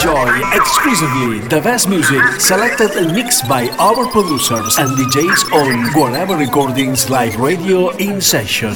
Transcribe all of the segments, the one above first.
Enjoy exclusively the best music selected and mixed by our producers and DJs on Guareber Recordings Live Radio in session.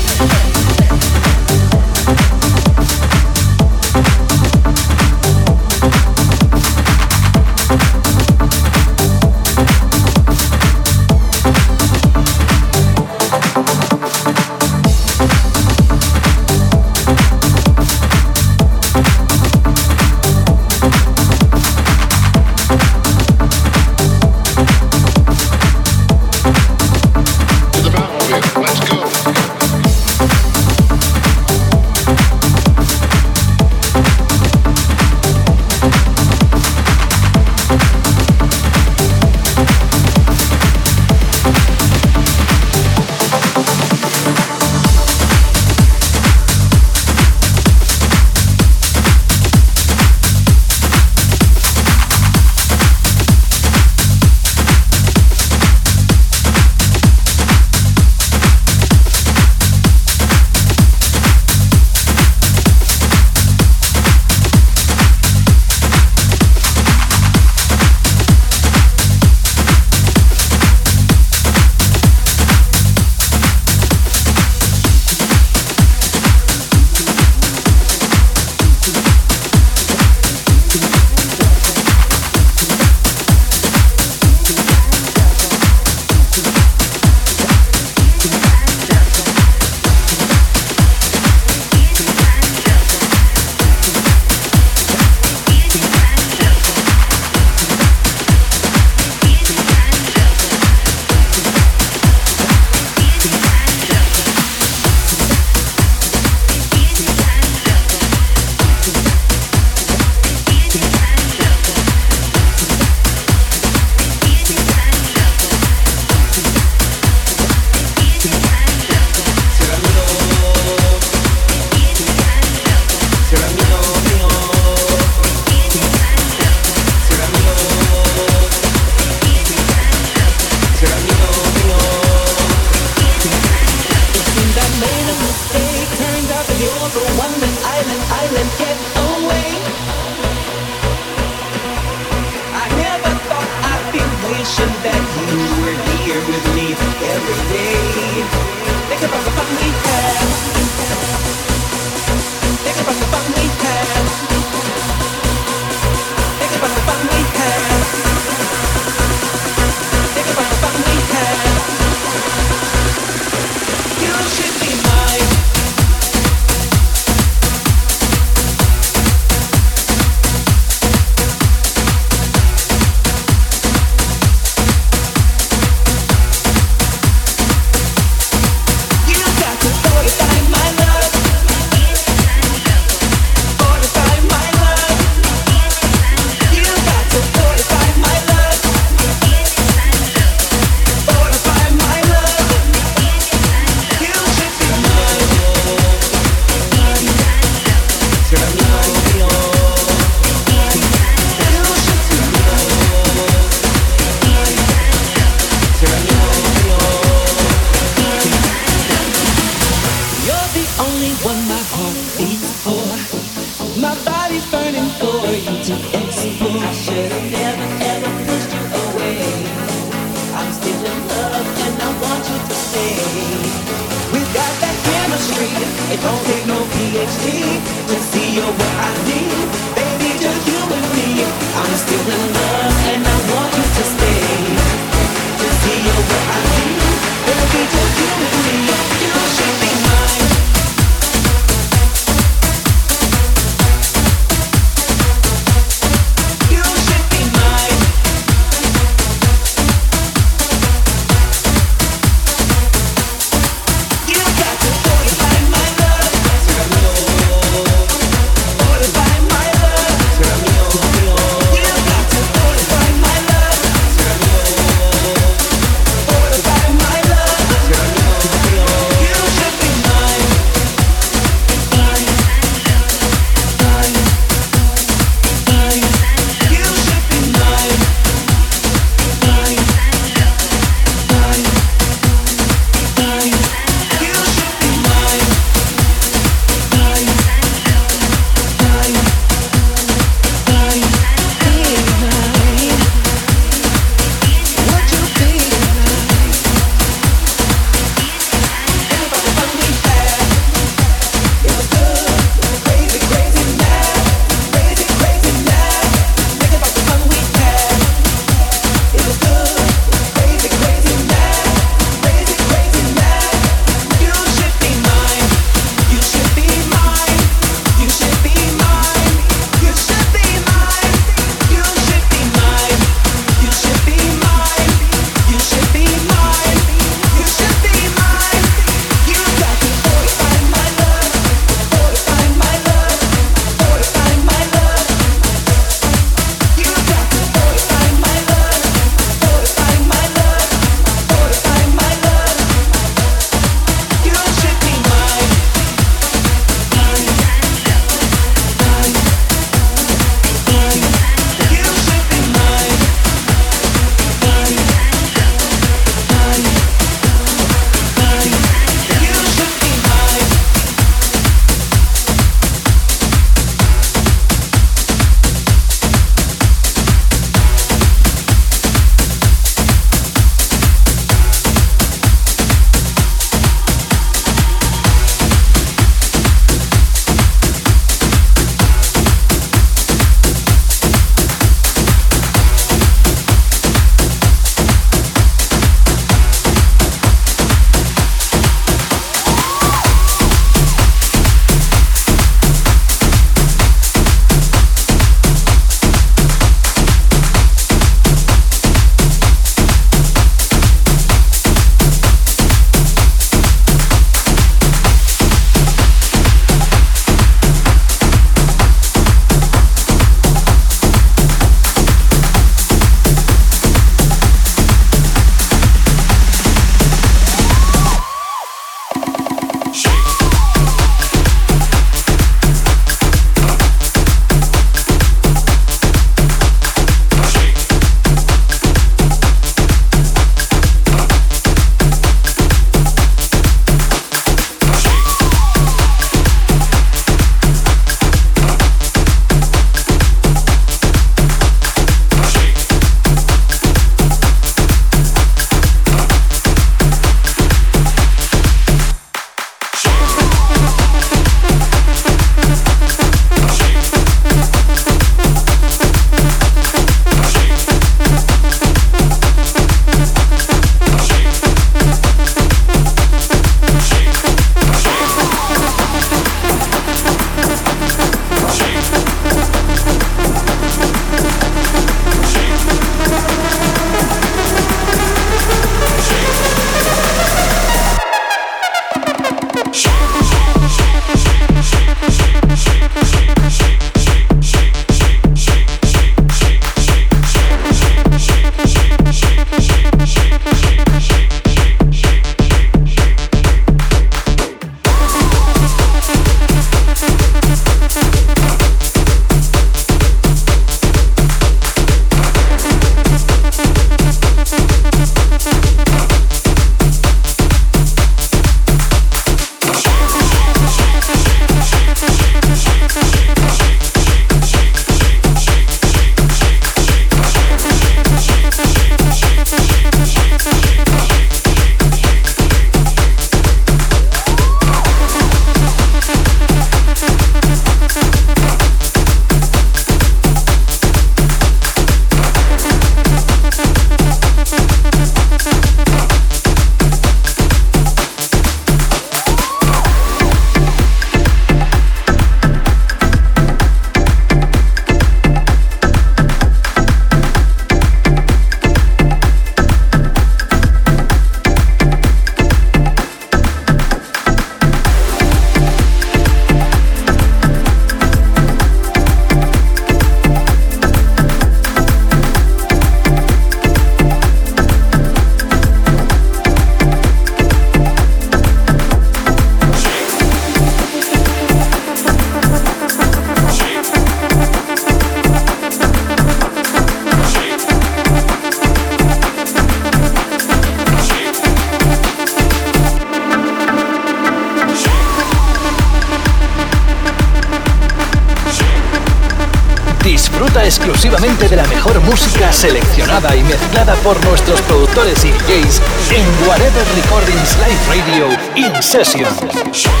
Session.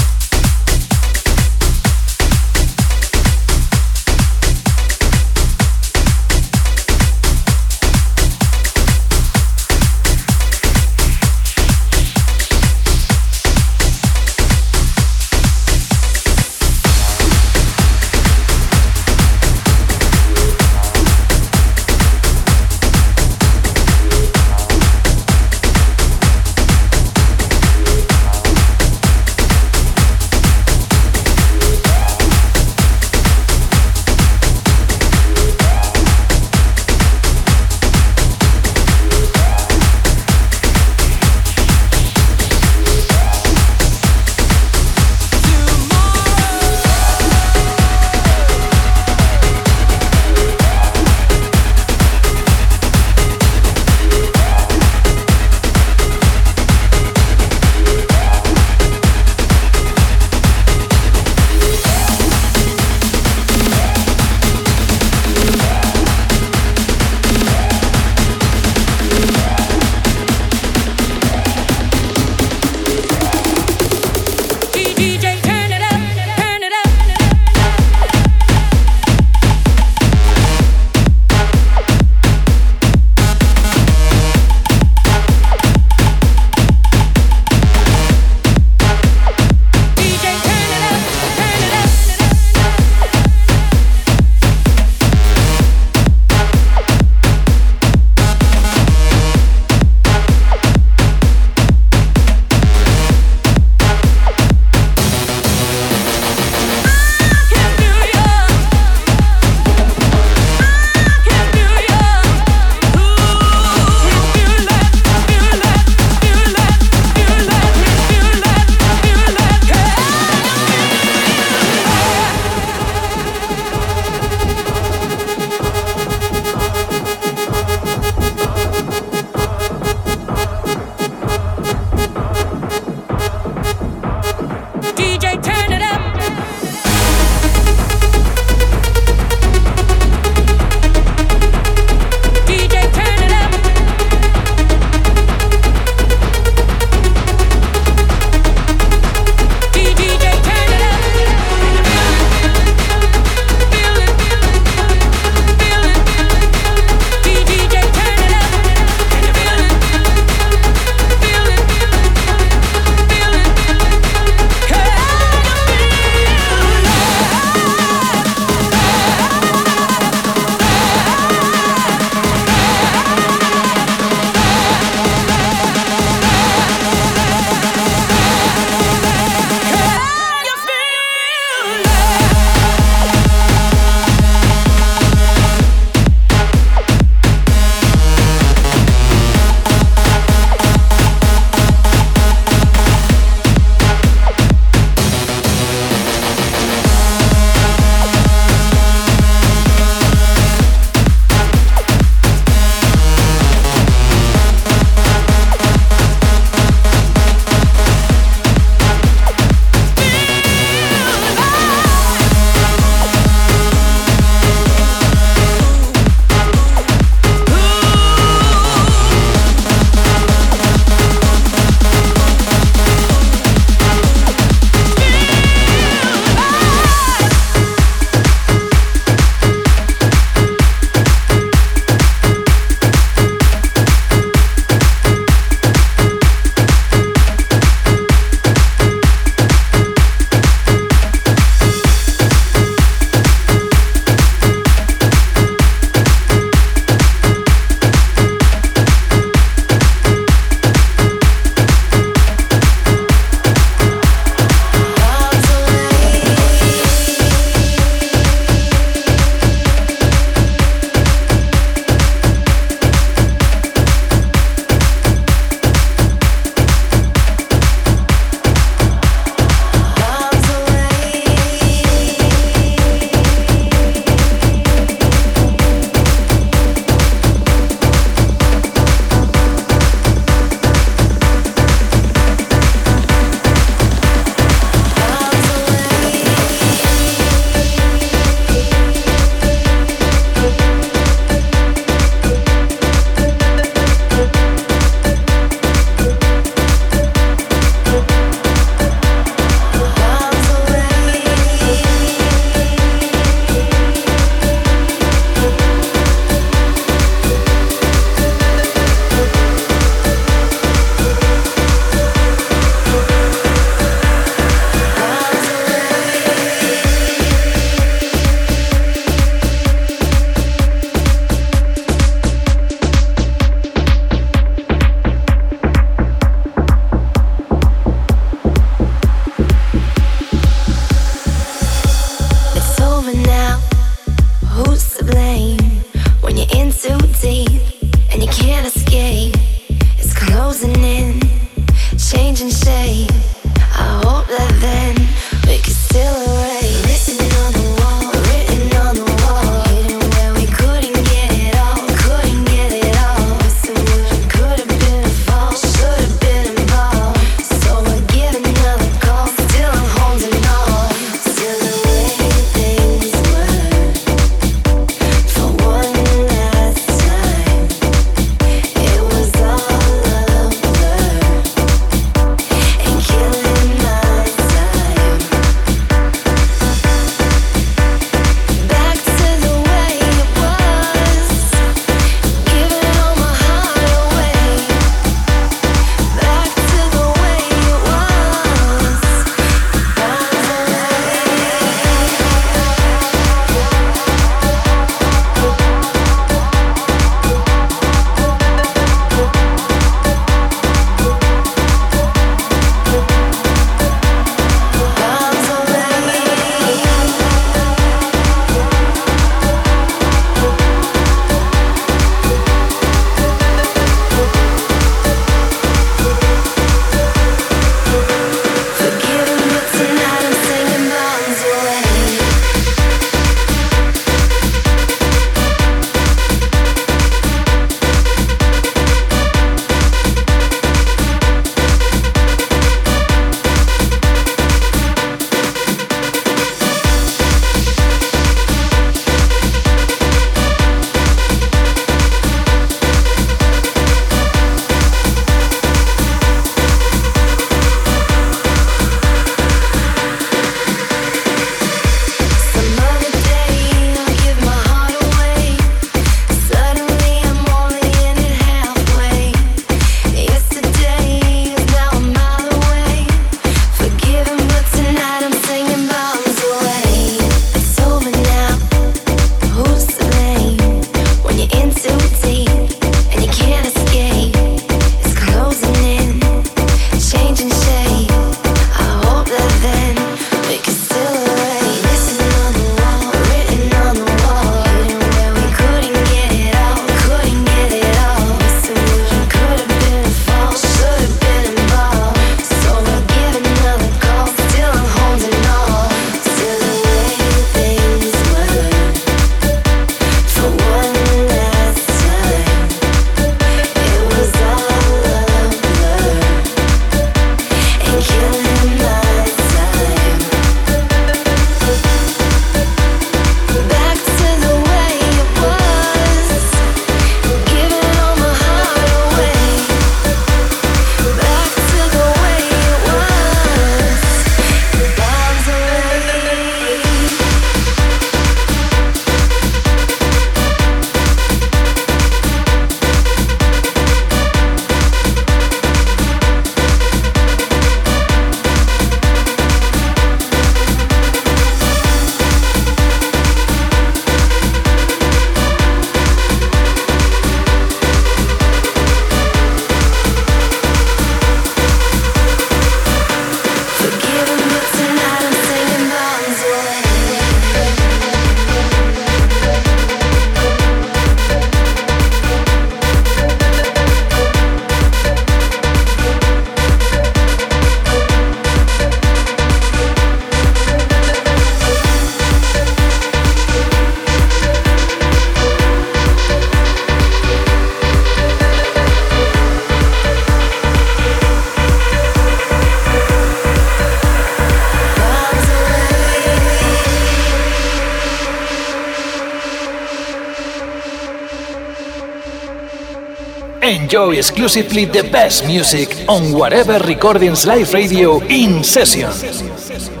Enjoy exclusively the best music on whatever recordings live radio in session.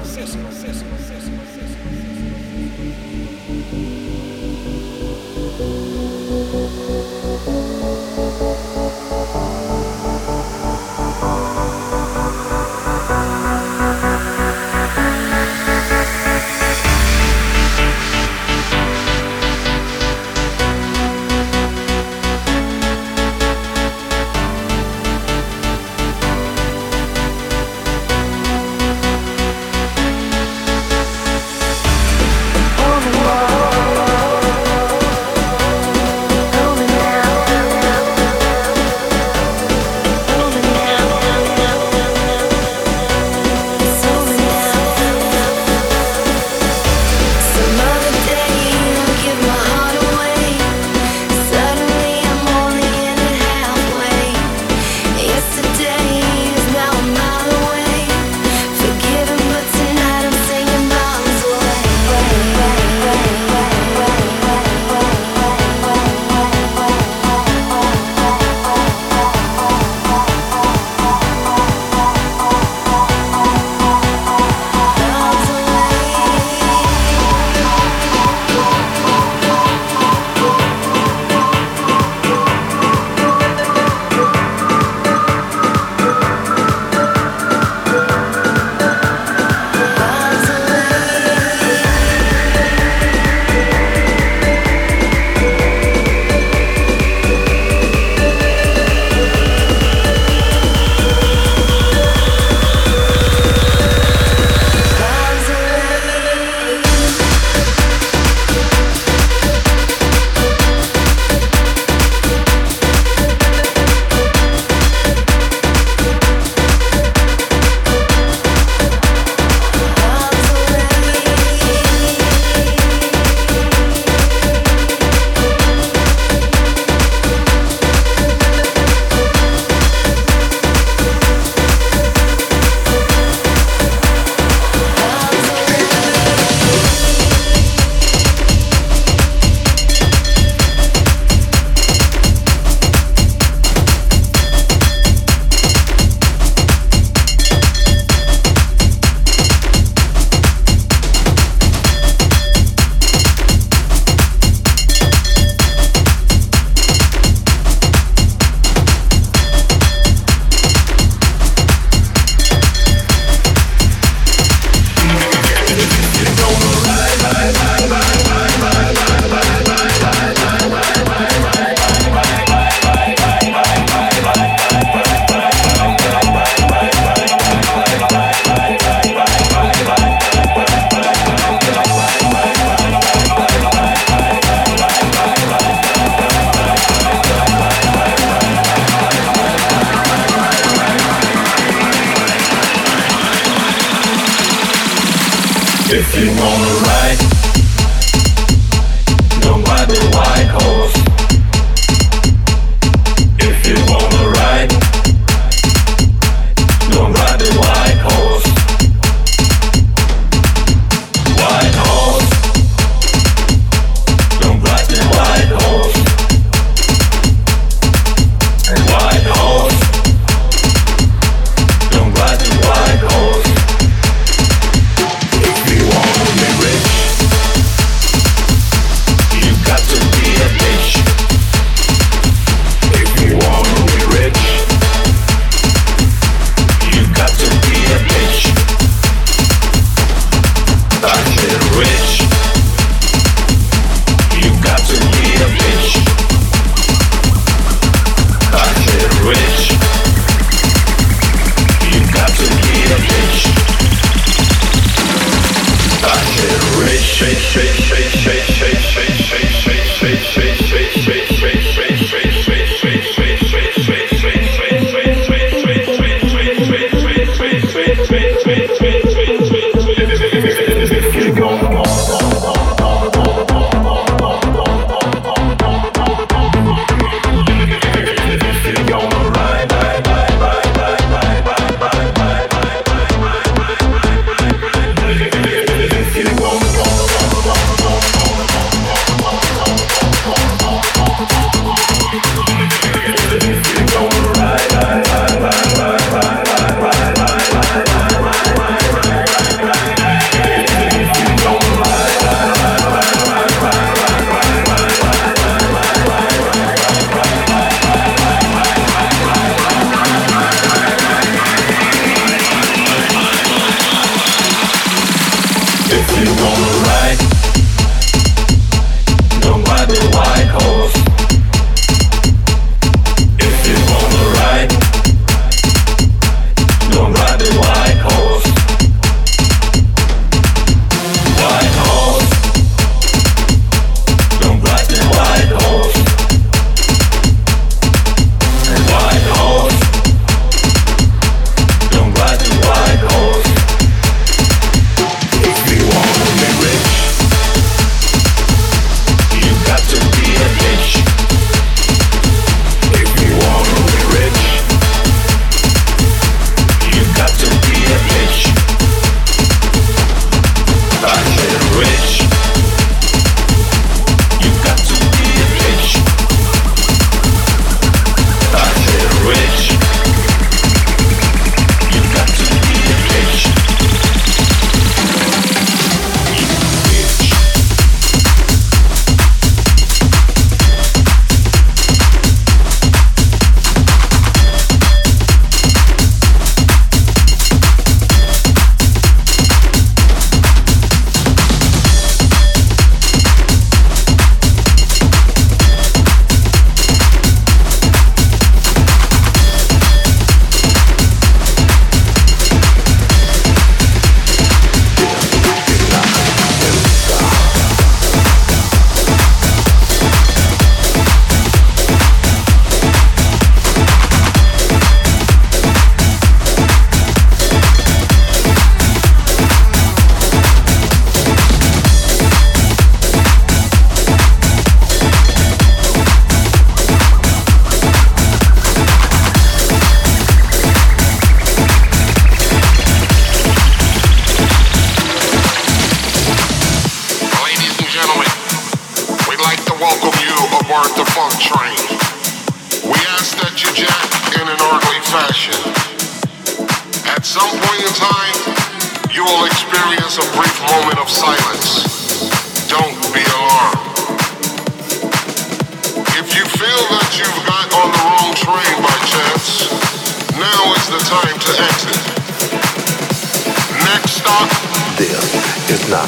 There is not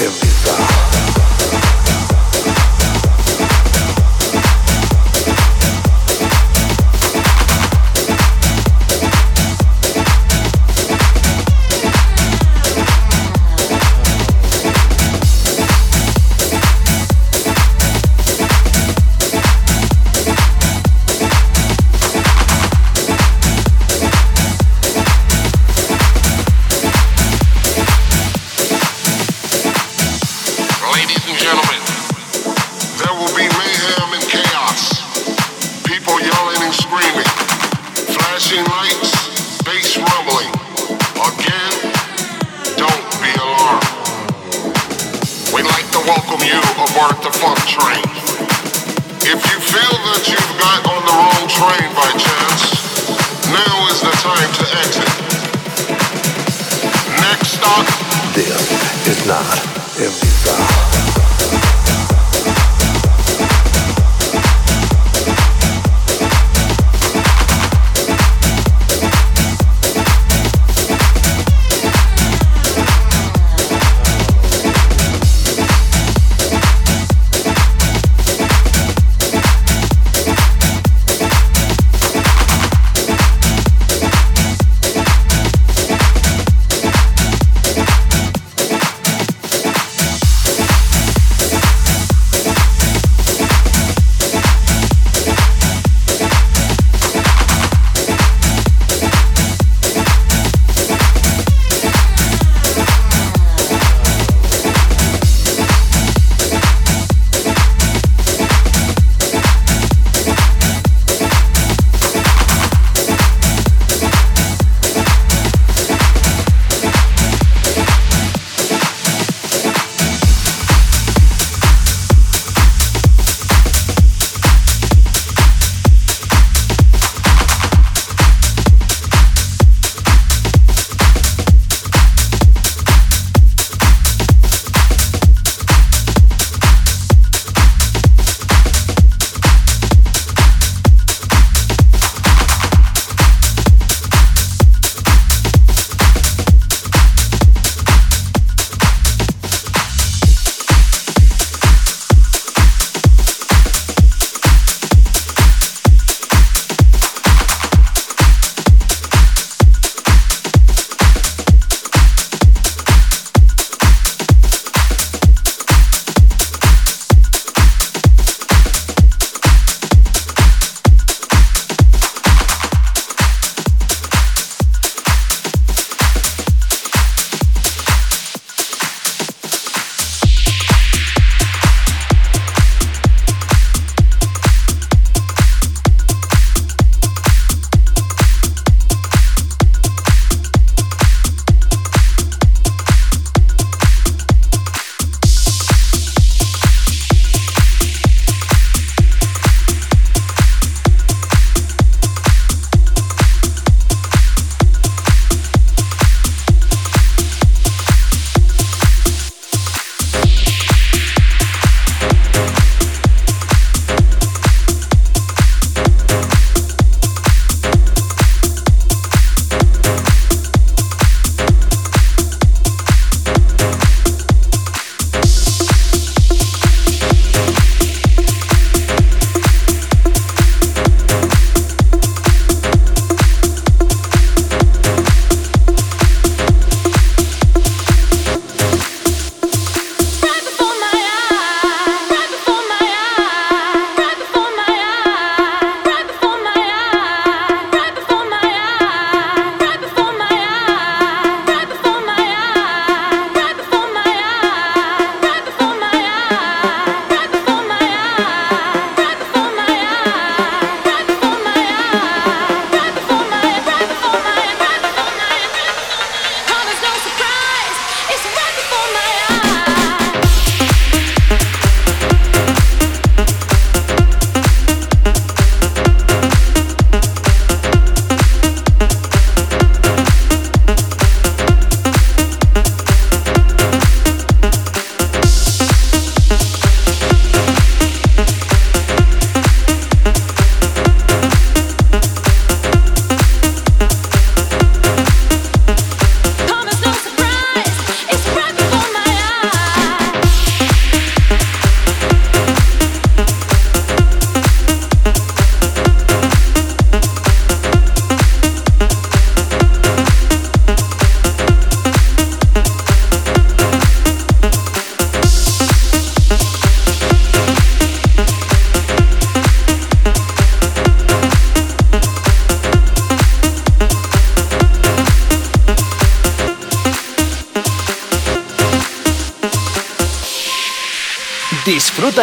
a.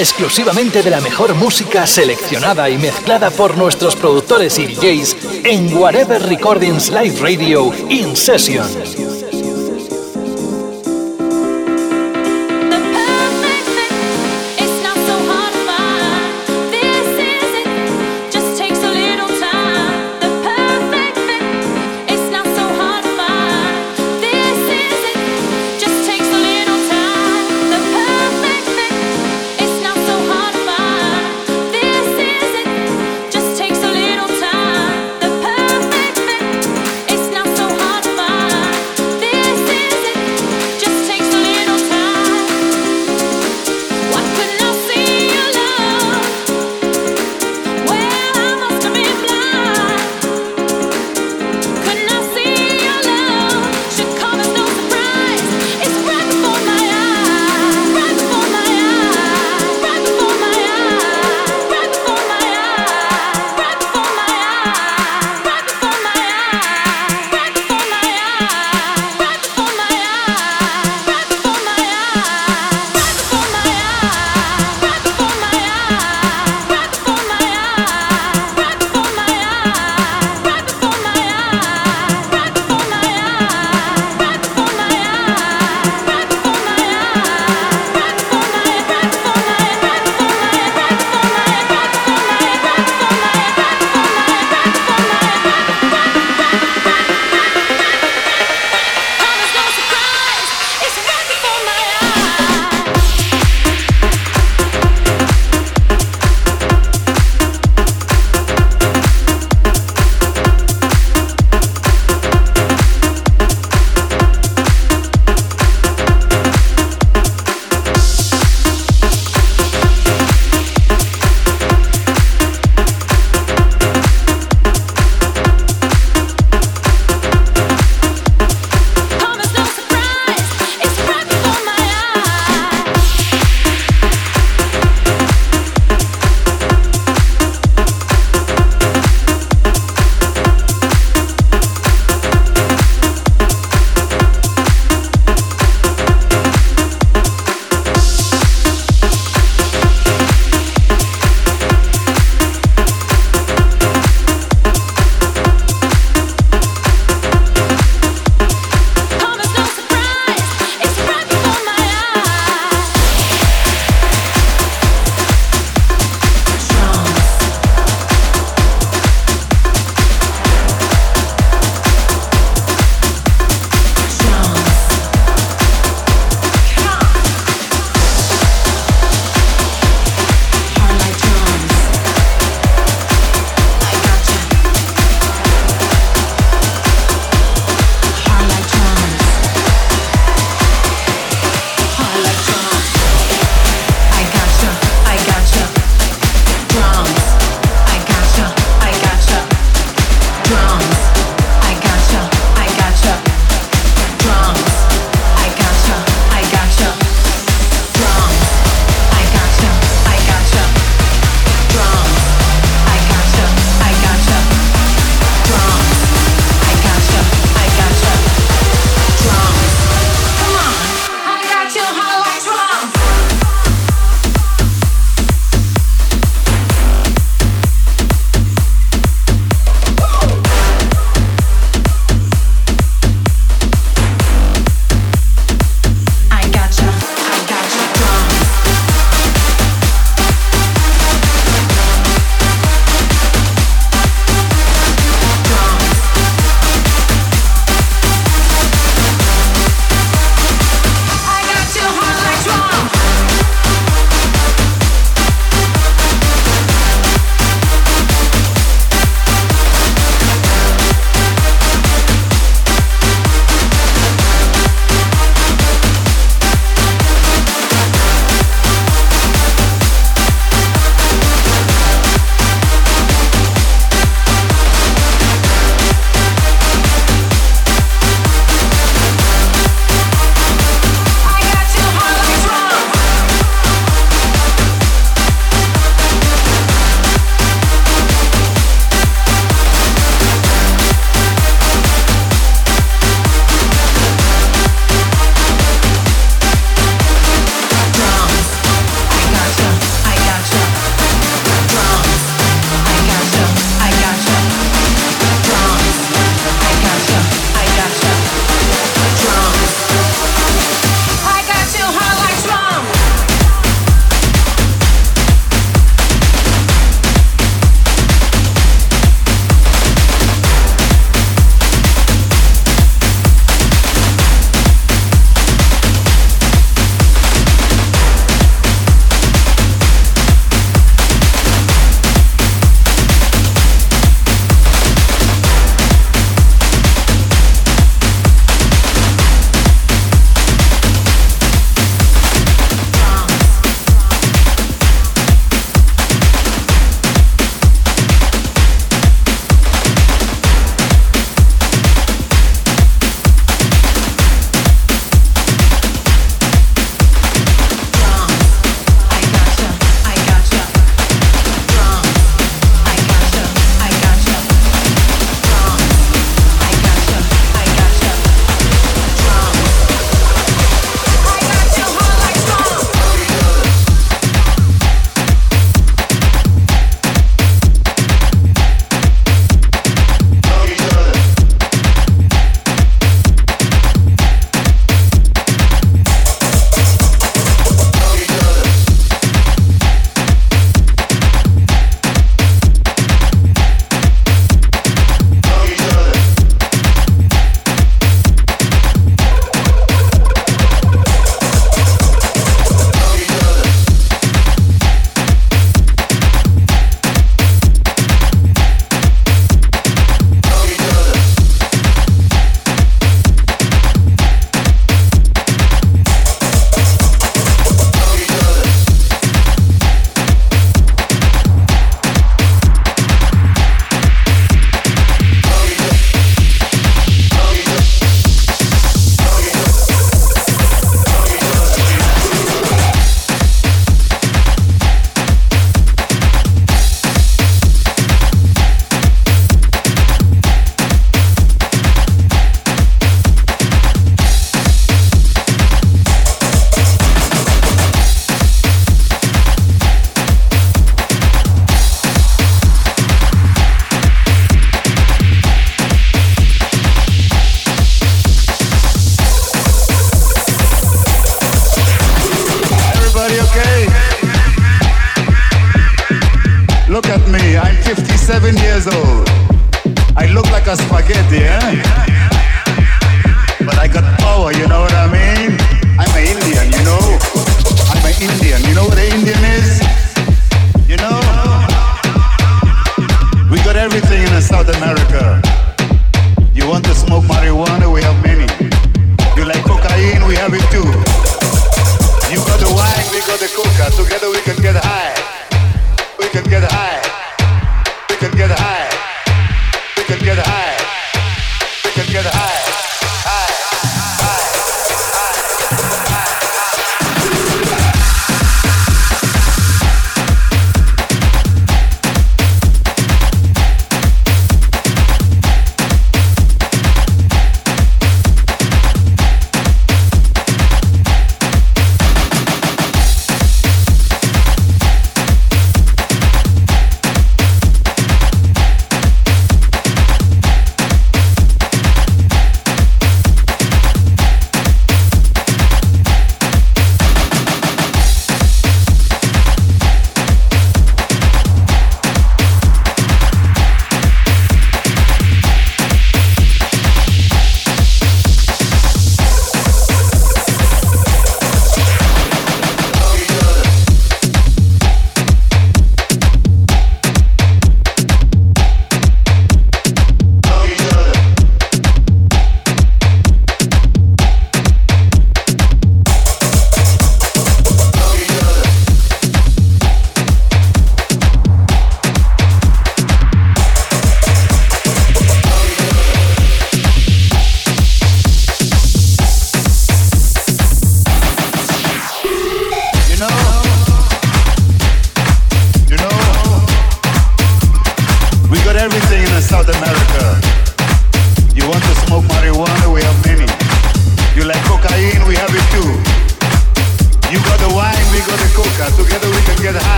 exclusivamente de la mejor música seleccionada y mezclada por nuestros productores y DJs en Whatever Recordings Live Radio in Session.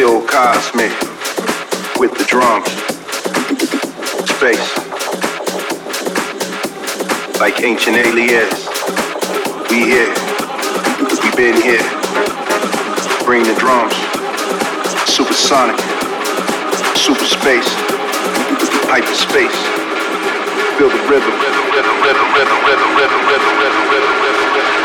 still cosmic with the drums. Space. Like ancient aliens. We here. We been here. Bring the drums. Supersonic. Super space. Hyper space. Feel the rhythm. rhythm, rhythm, rhythm, rhythm, rhythm, rhythm, rhythm, rhythm, rhythm.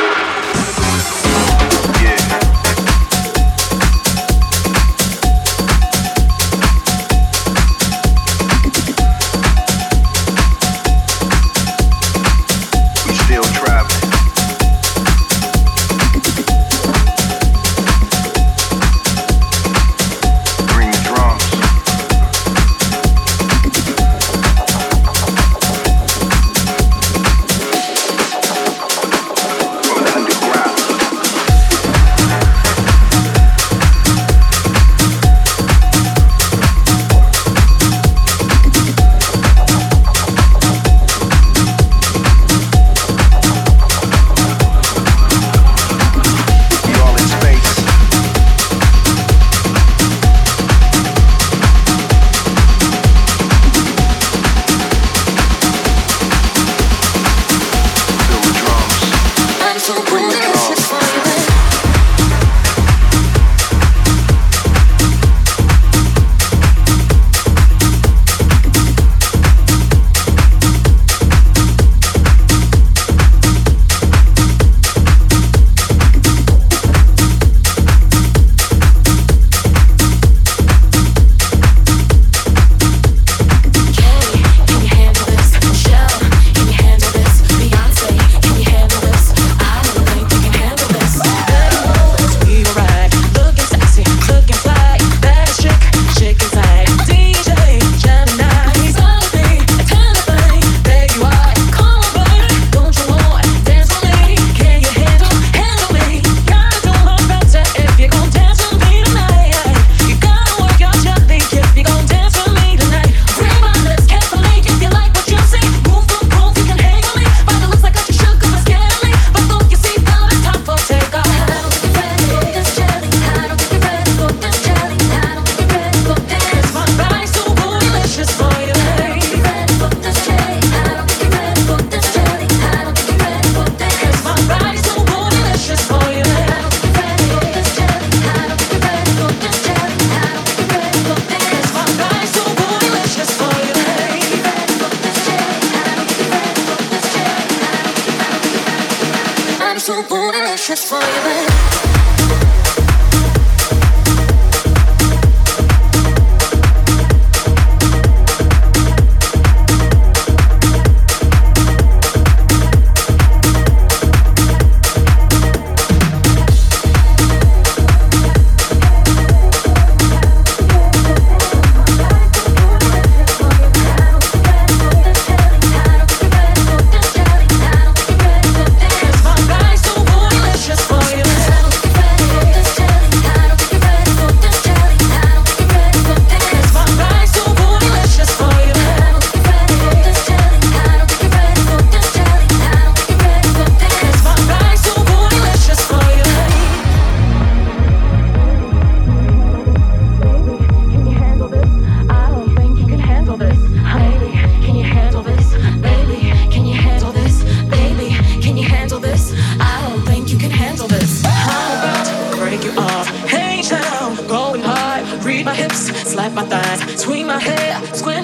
my thighs, swing my hair, squeeze.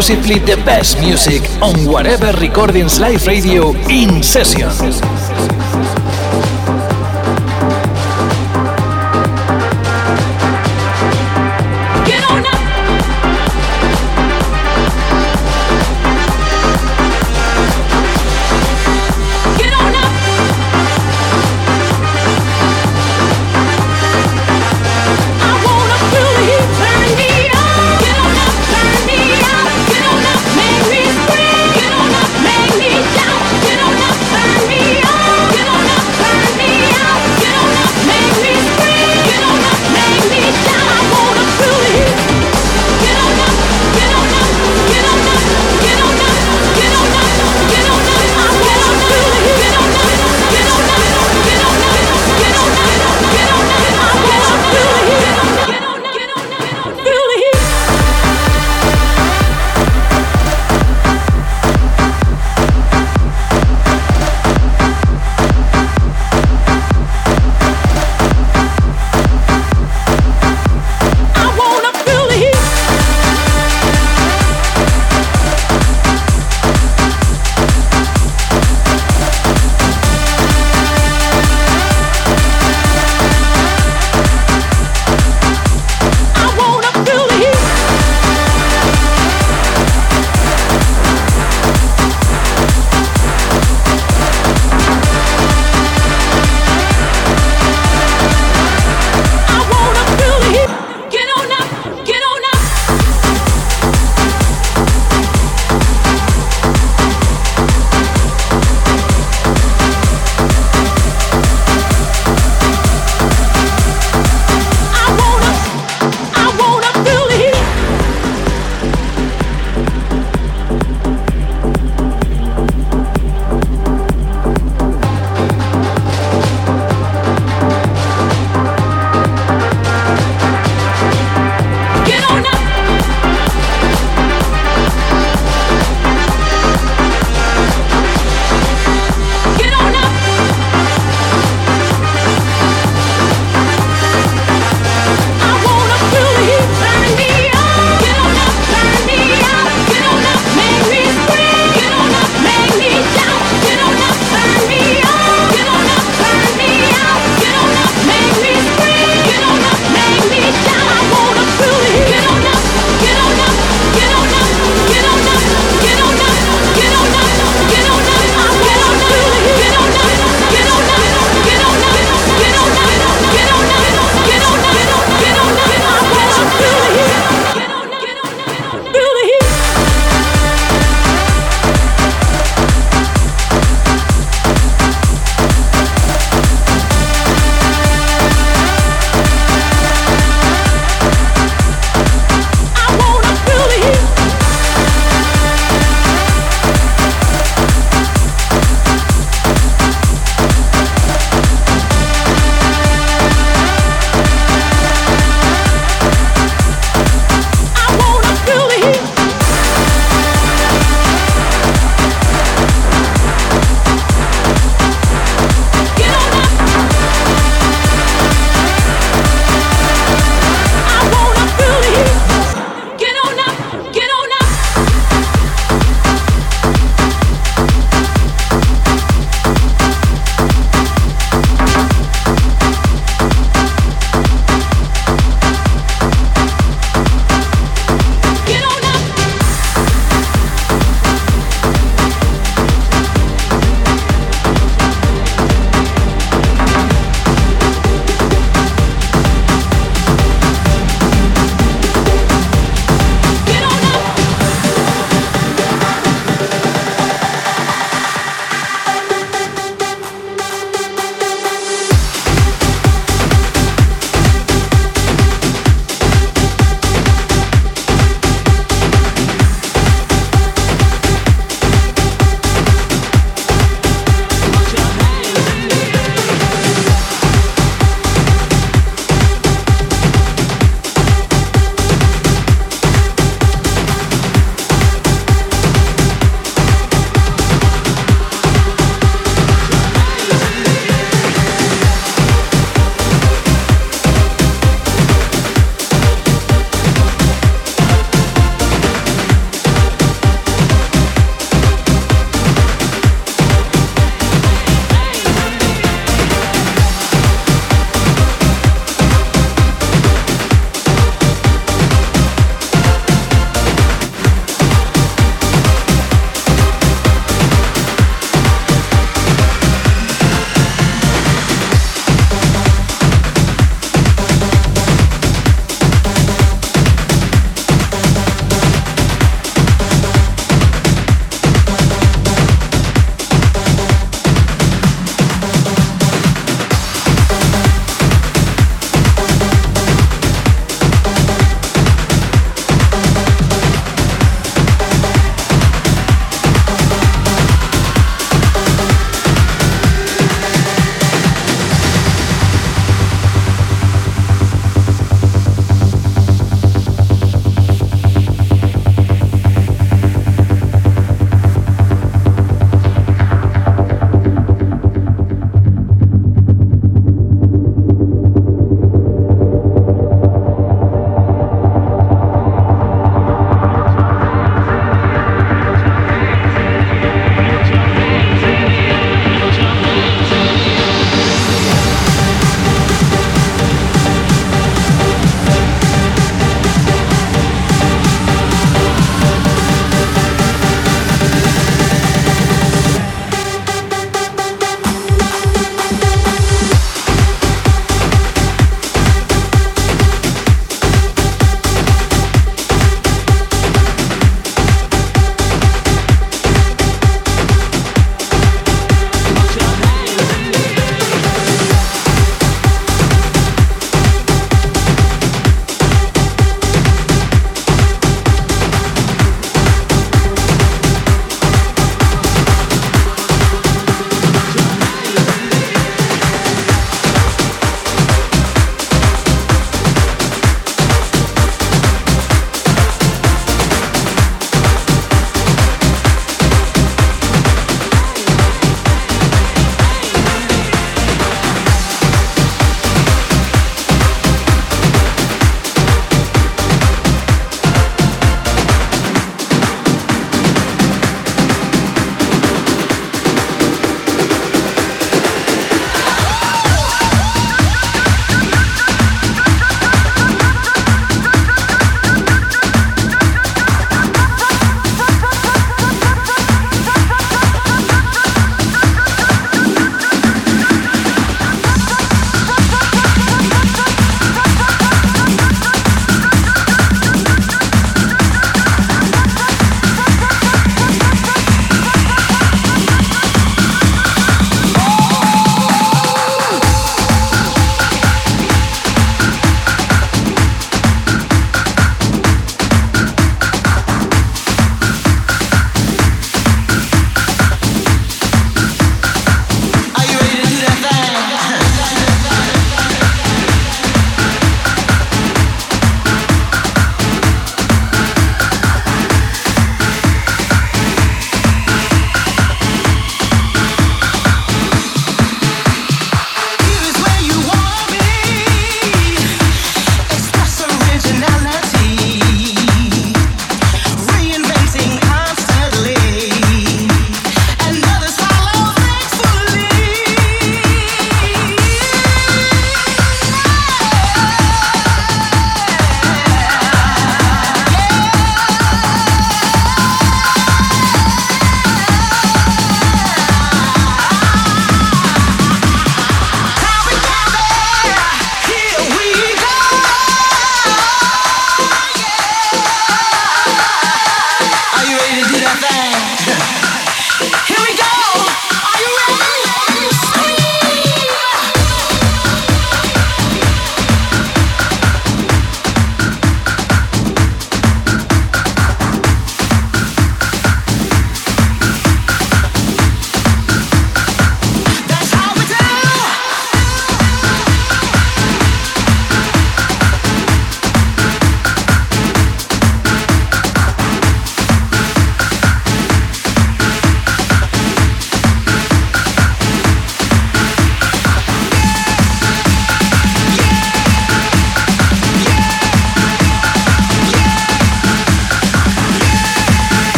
Exclusively the best music on whatever recordings live radio in session.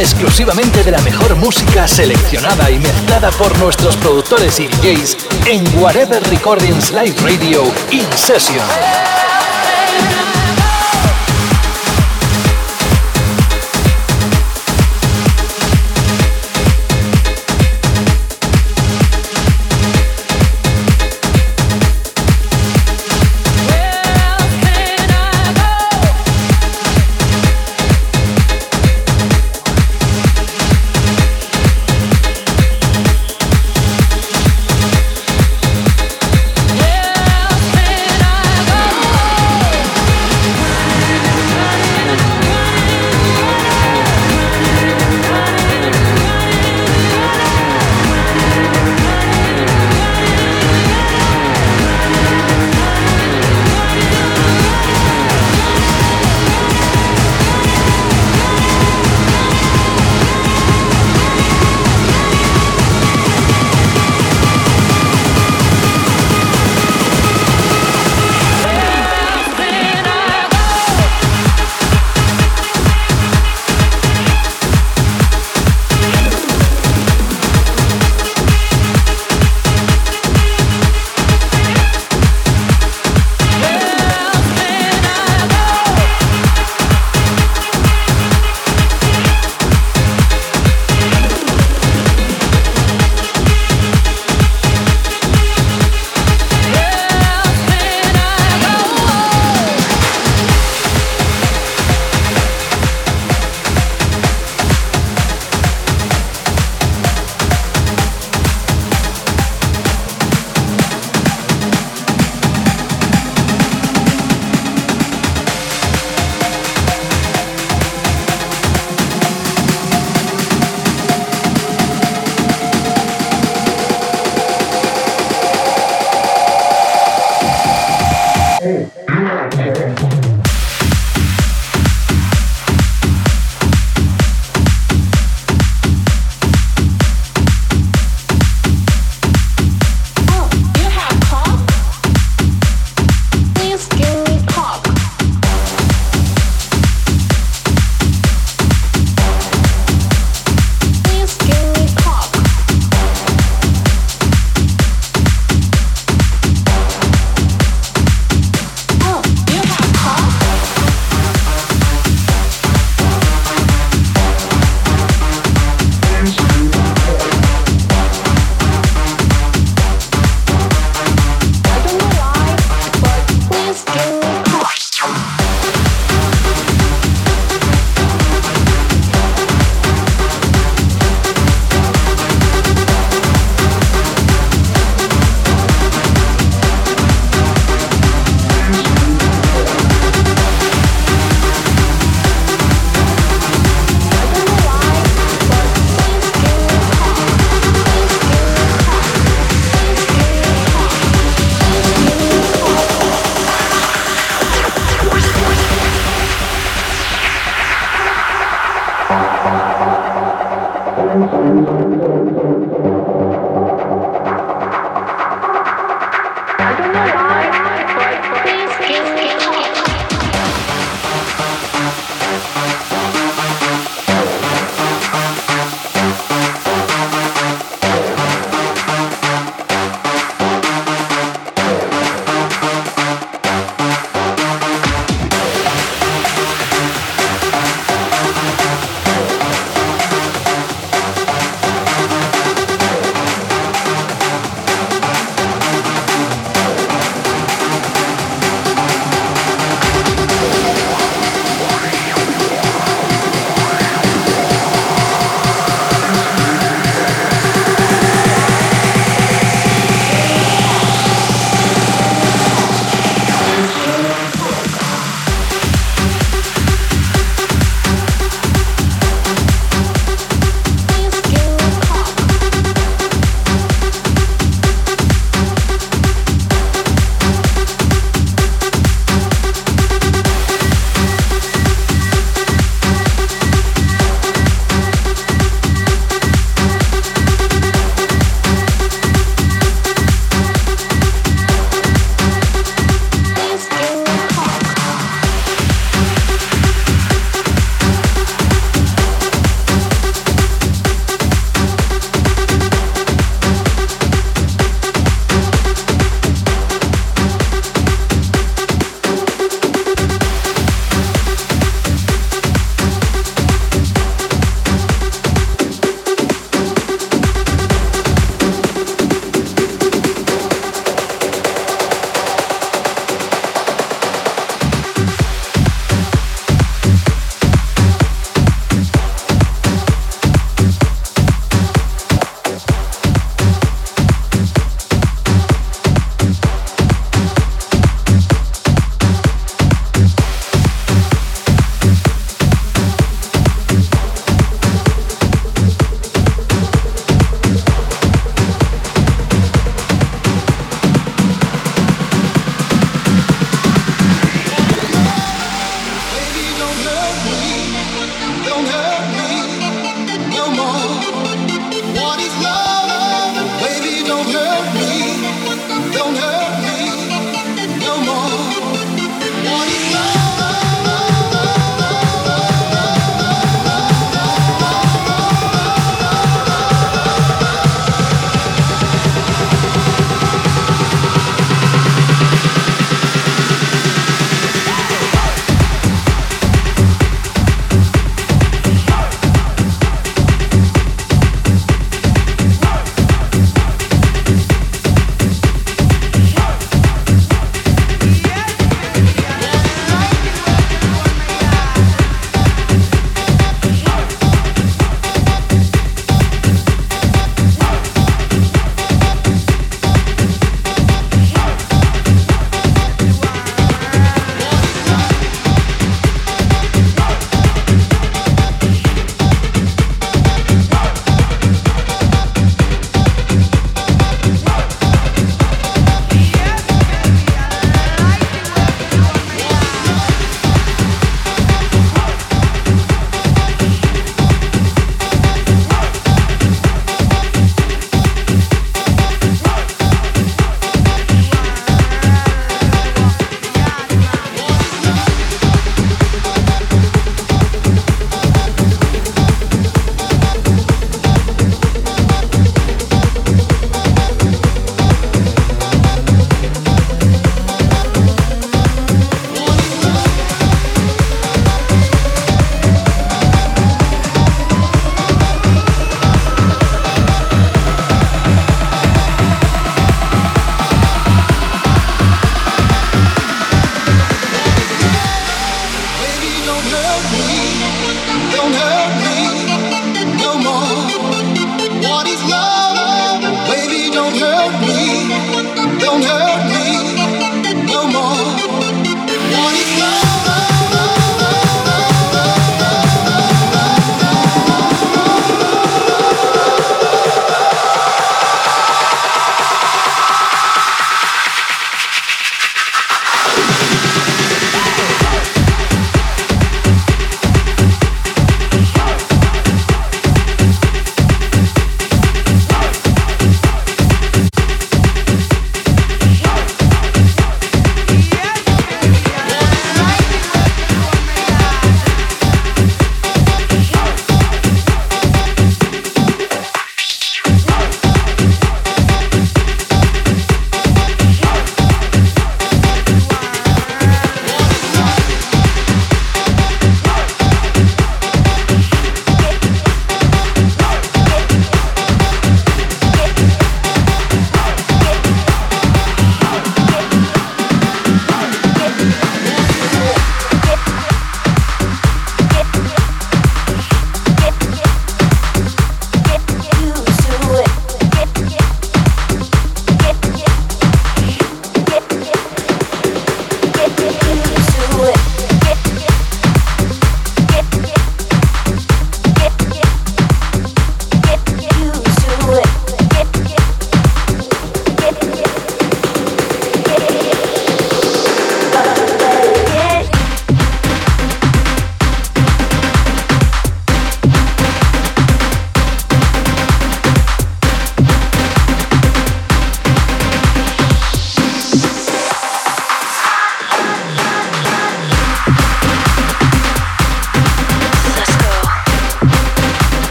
Exclusivamente de la mejor música seleccionada y mezclada por nuestros productores y DJs en Whatever Recordings Live Radio In Session.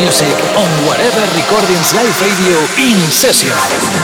Music on whatever recordings live radio in session.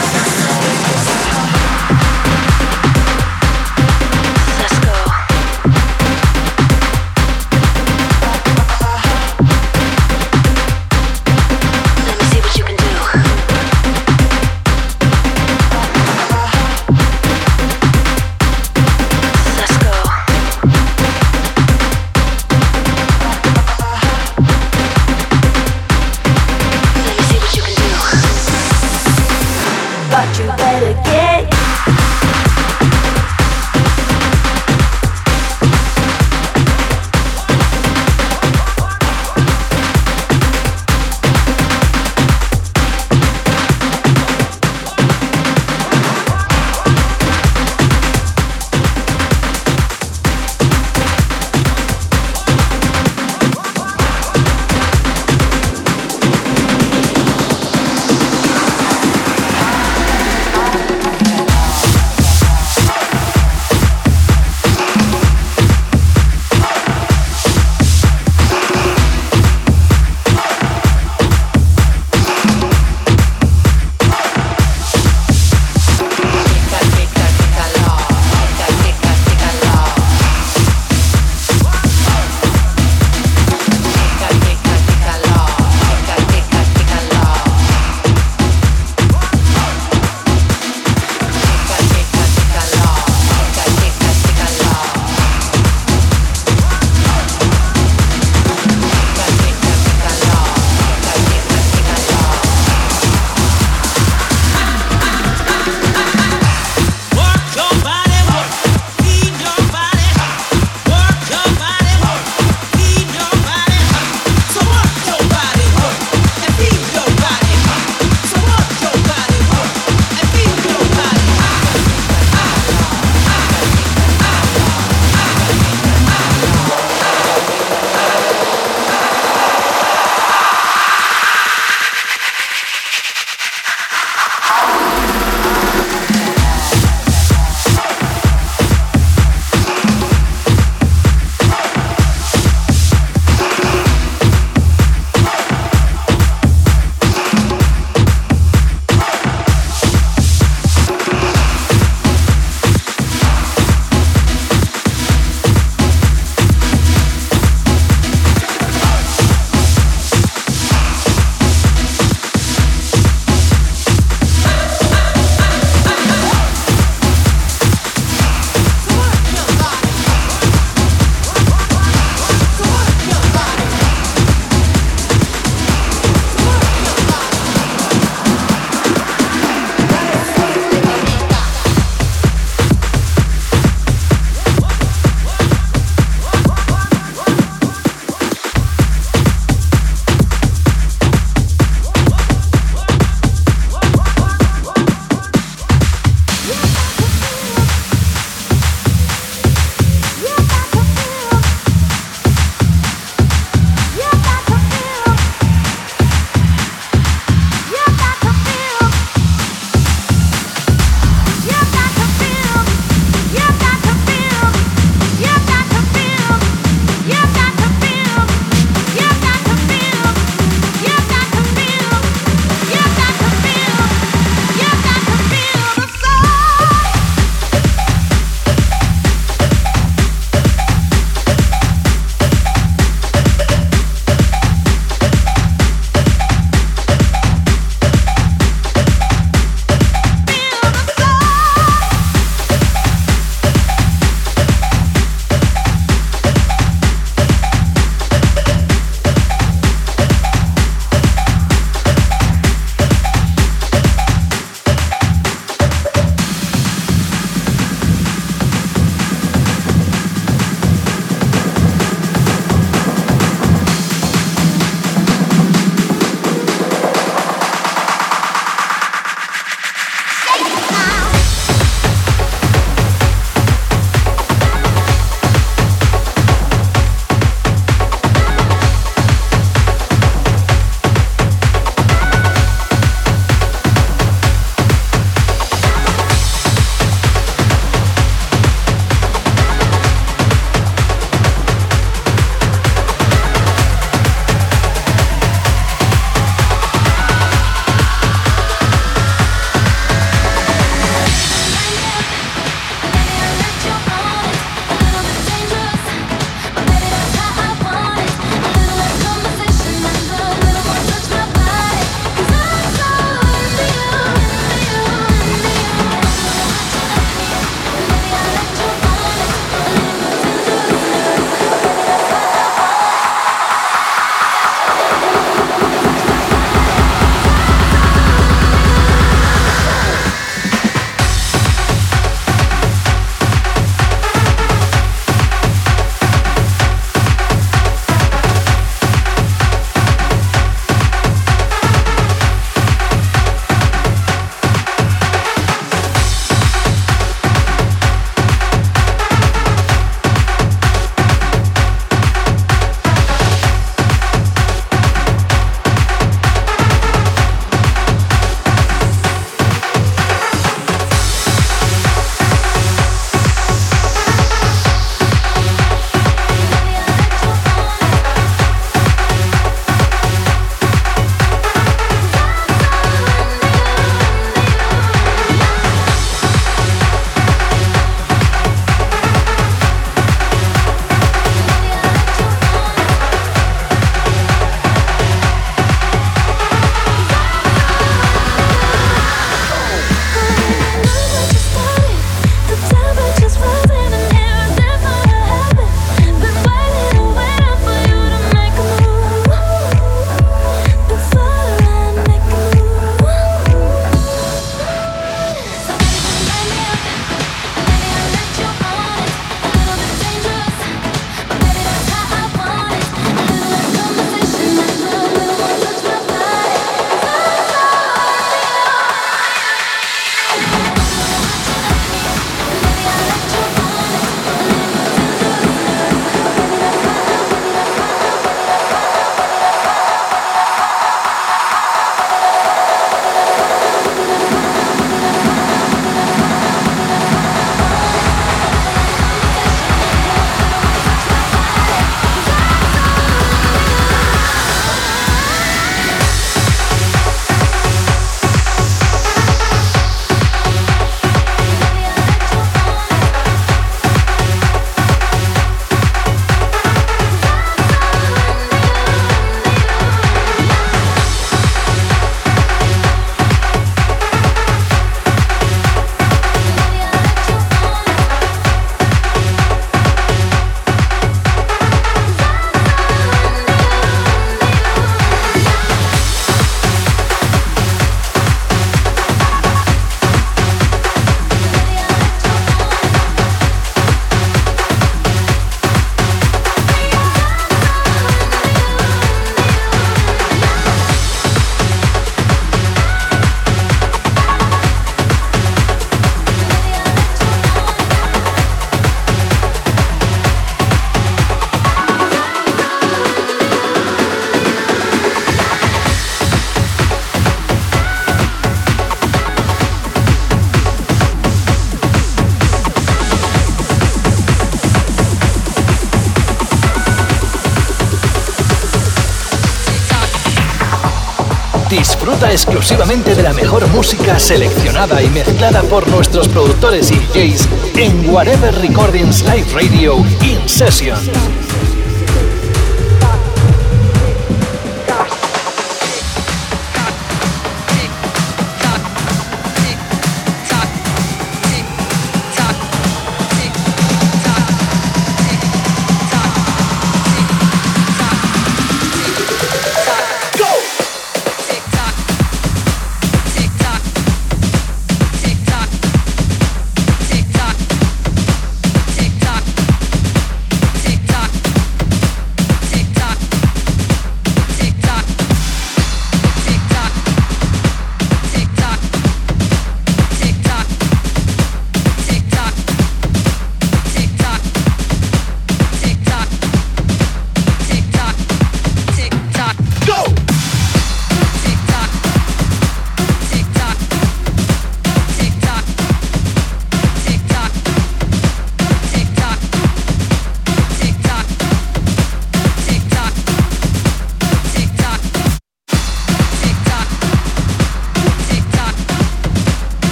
Exclusivamente de la mejor música seleccionada y mezclada por nuestros productores y DJs en Whatever Recordings Live Radio In Session.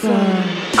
在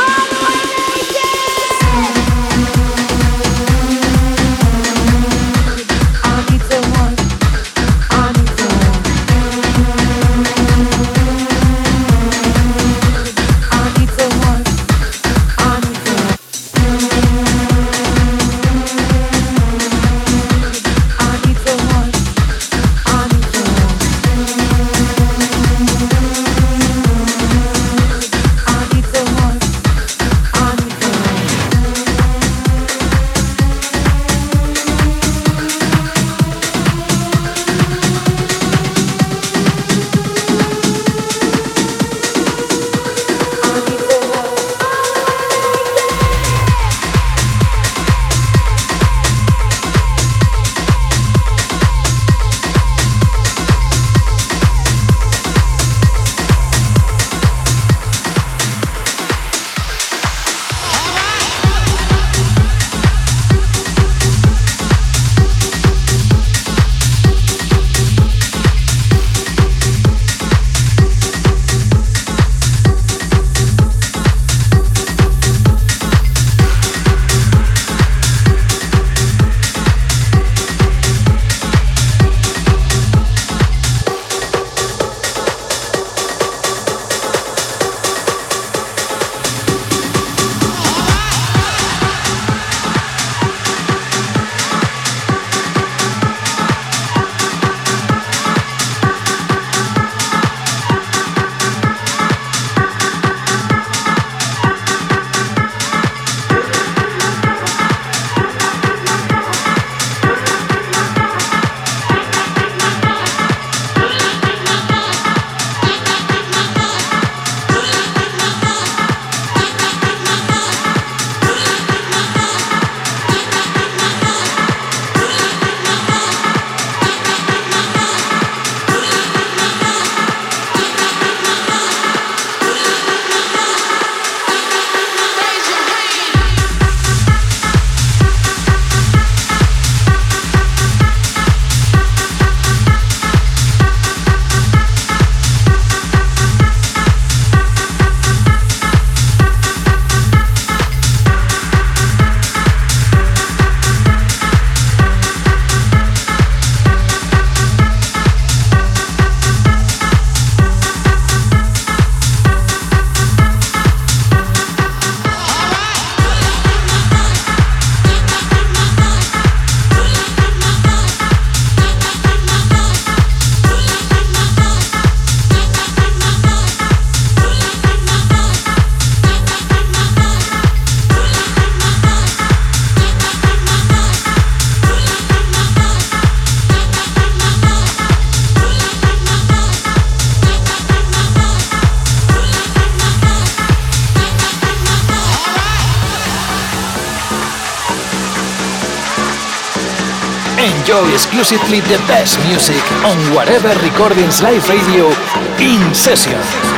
exclusively the best music on Guareber recordings live radio in session.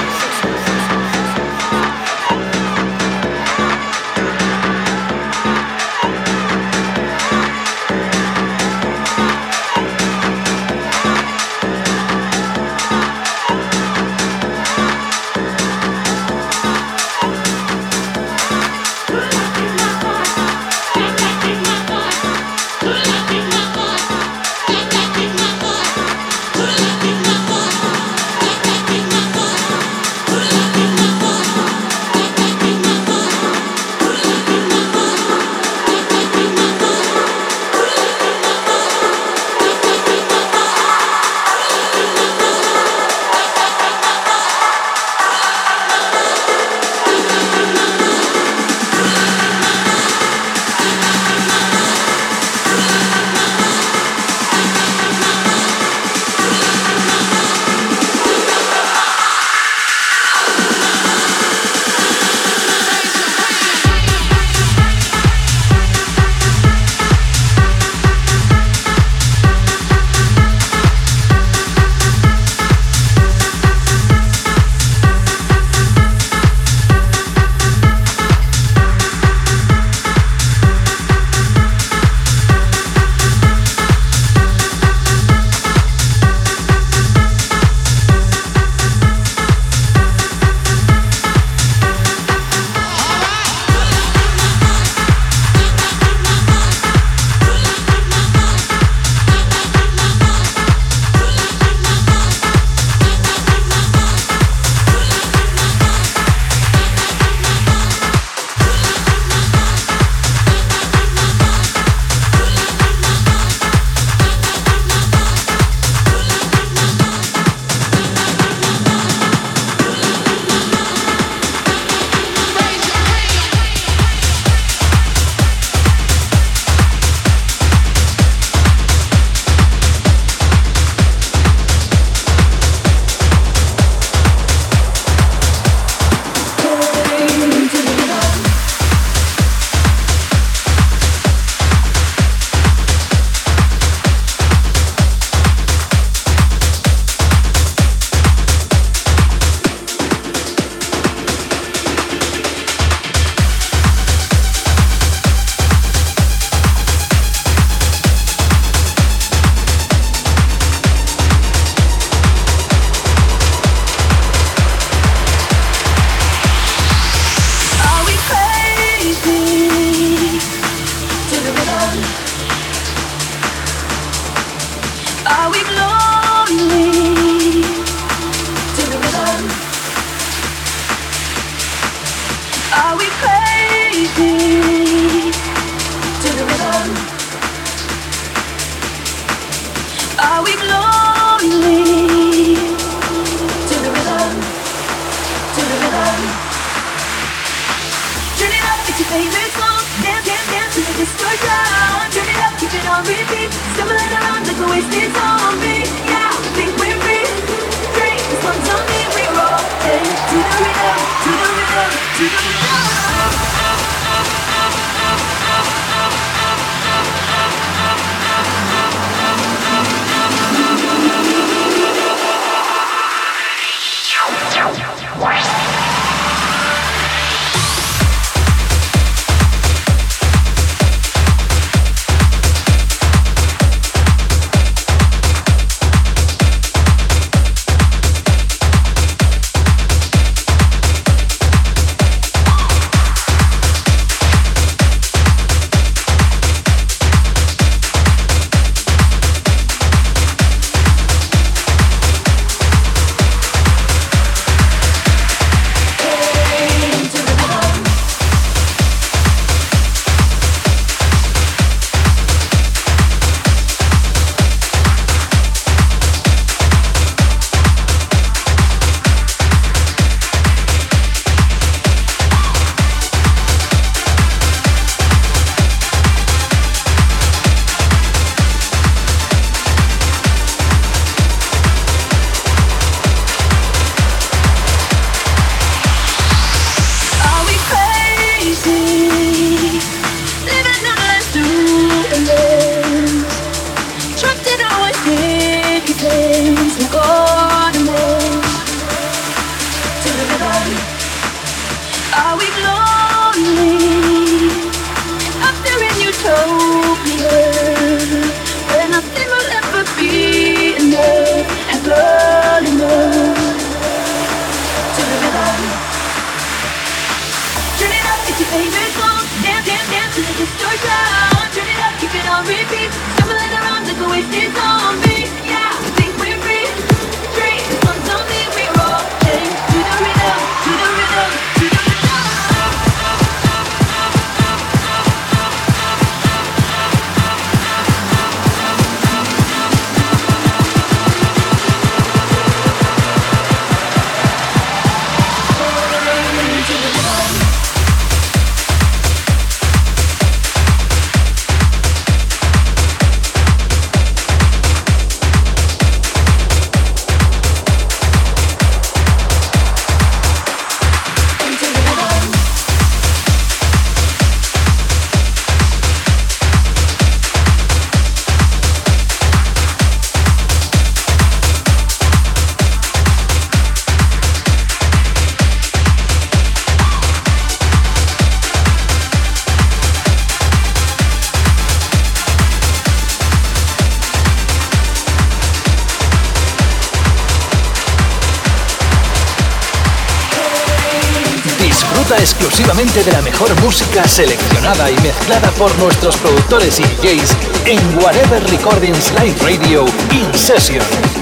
De la mejor música seleccionada y mezclada por nuestros productores y DJs en Whatever Recordings Live Radio In Session.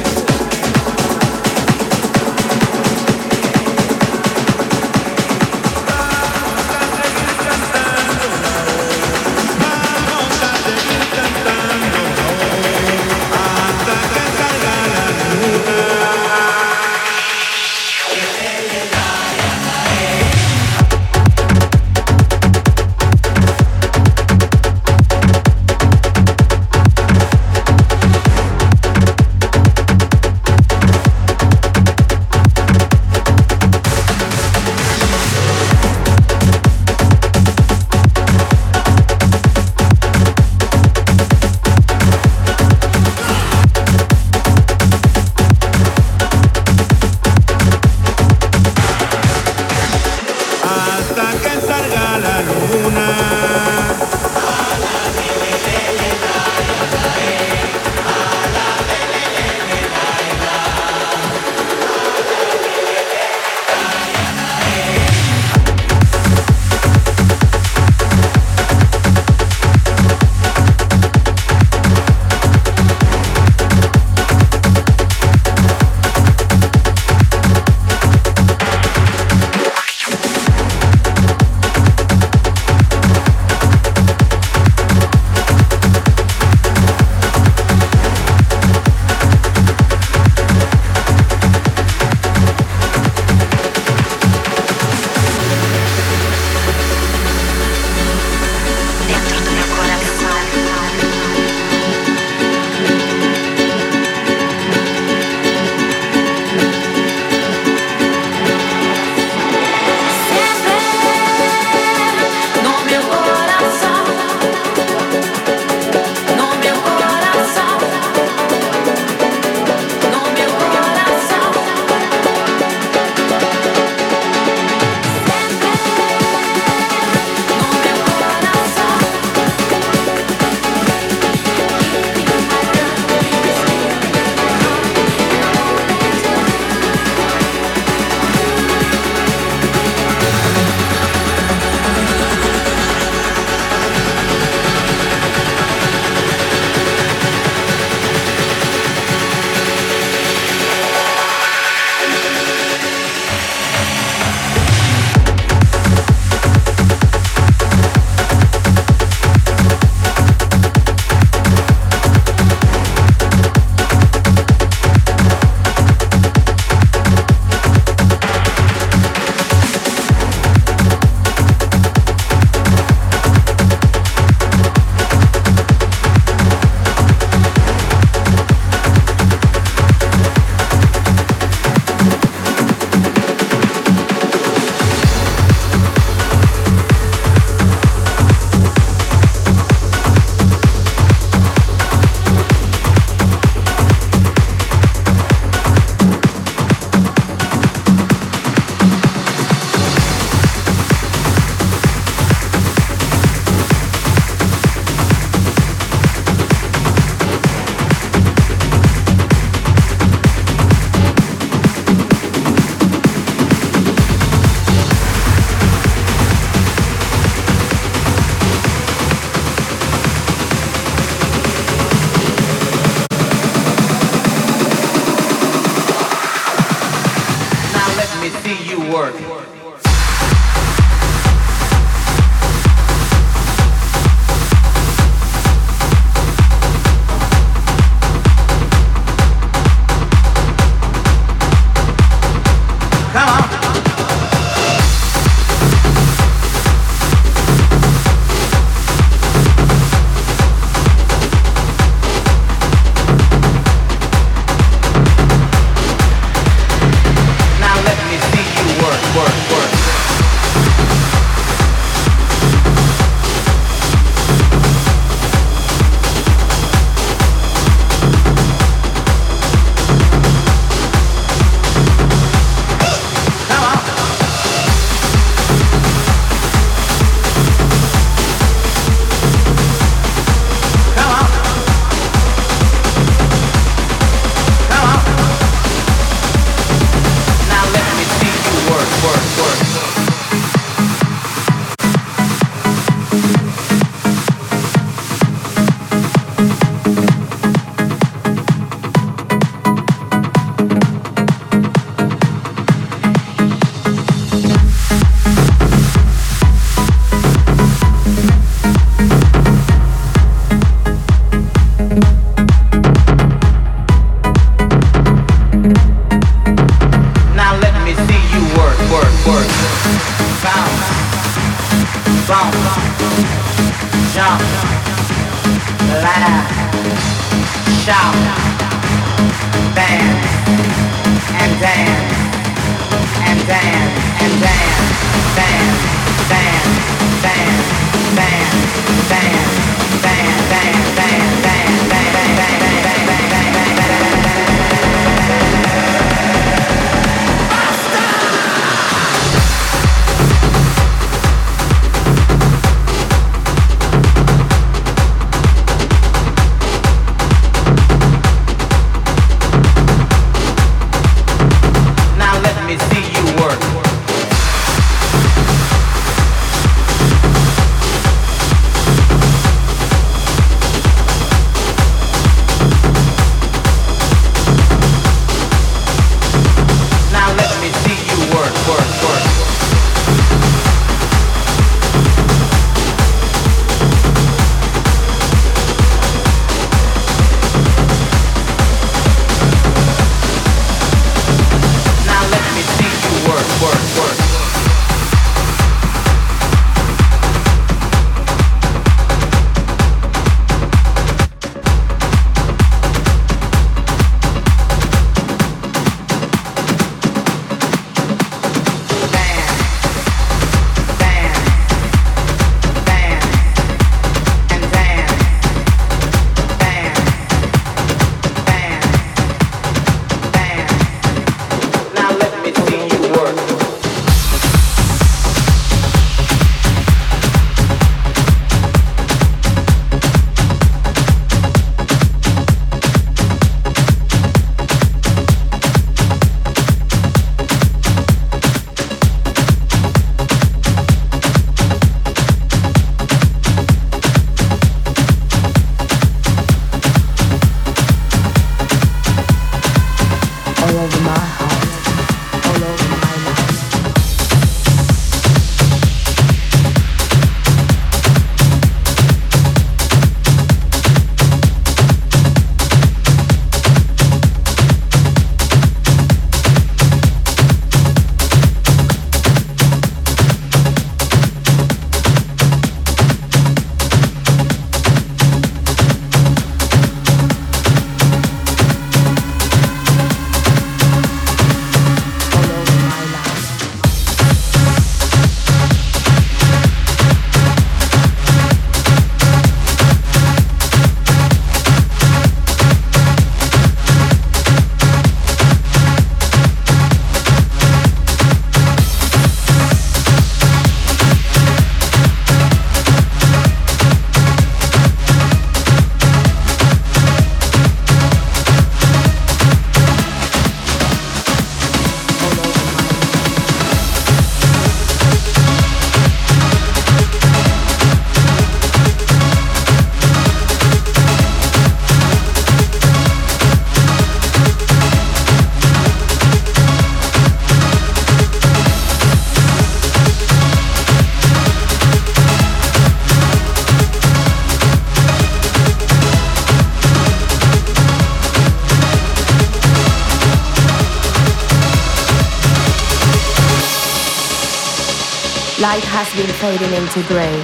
Has been fading into grey.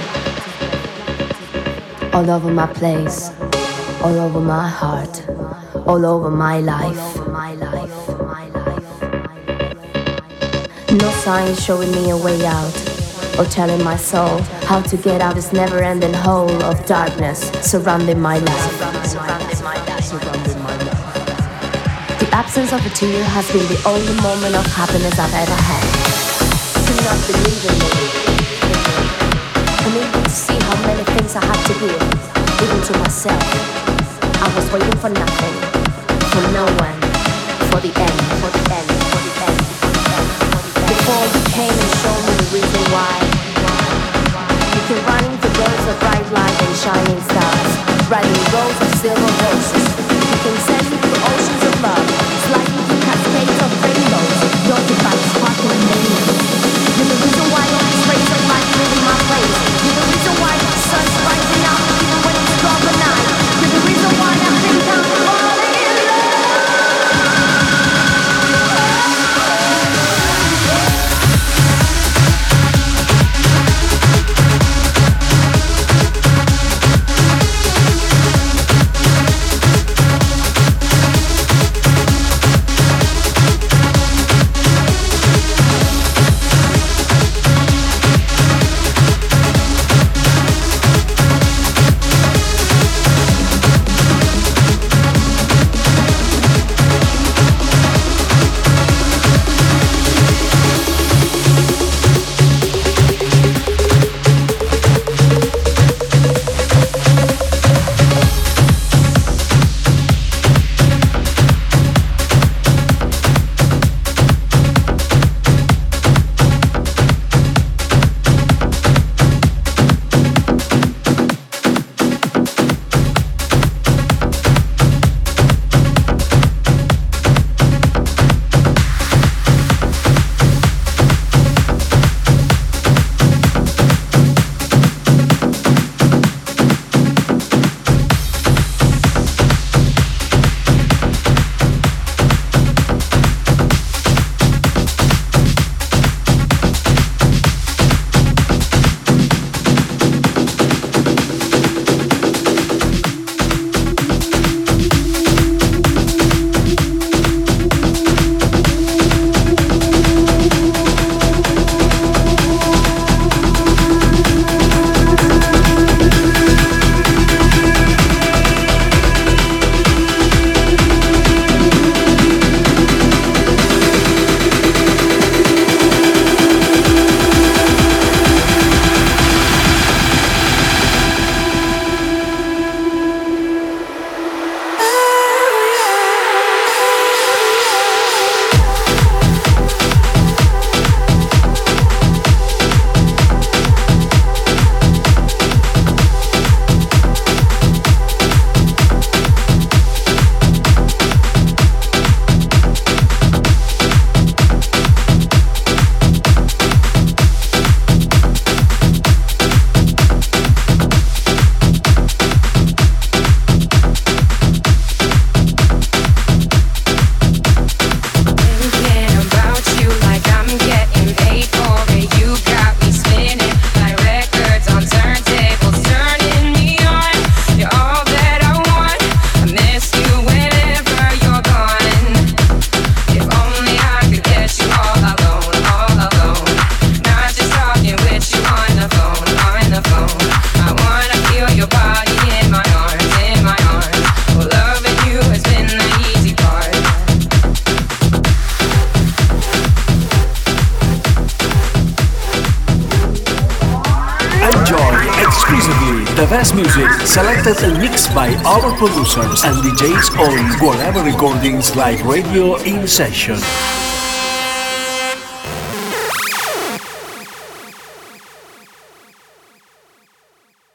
All over my place, all over my heart, all over my life. No sign showing me a way out, or telling my soul how to get out of this never ending hole of darkness surrounding my life. The absence of a tear has been the only moment of happiness I've ever had. Do not believe in me. Things I had to give, even to myself. I was waiting for nothing, for no one, for the end, for the end, for the end. Before you came and showed me the reason why. You can run into rows of bright light and shining stars, riding rows of silver horses. Our producers and DJs on Guareber Recordings Live Radio in session.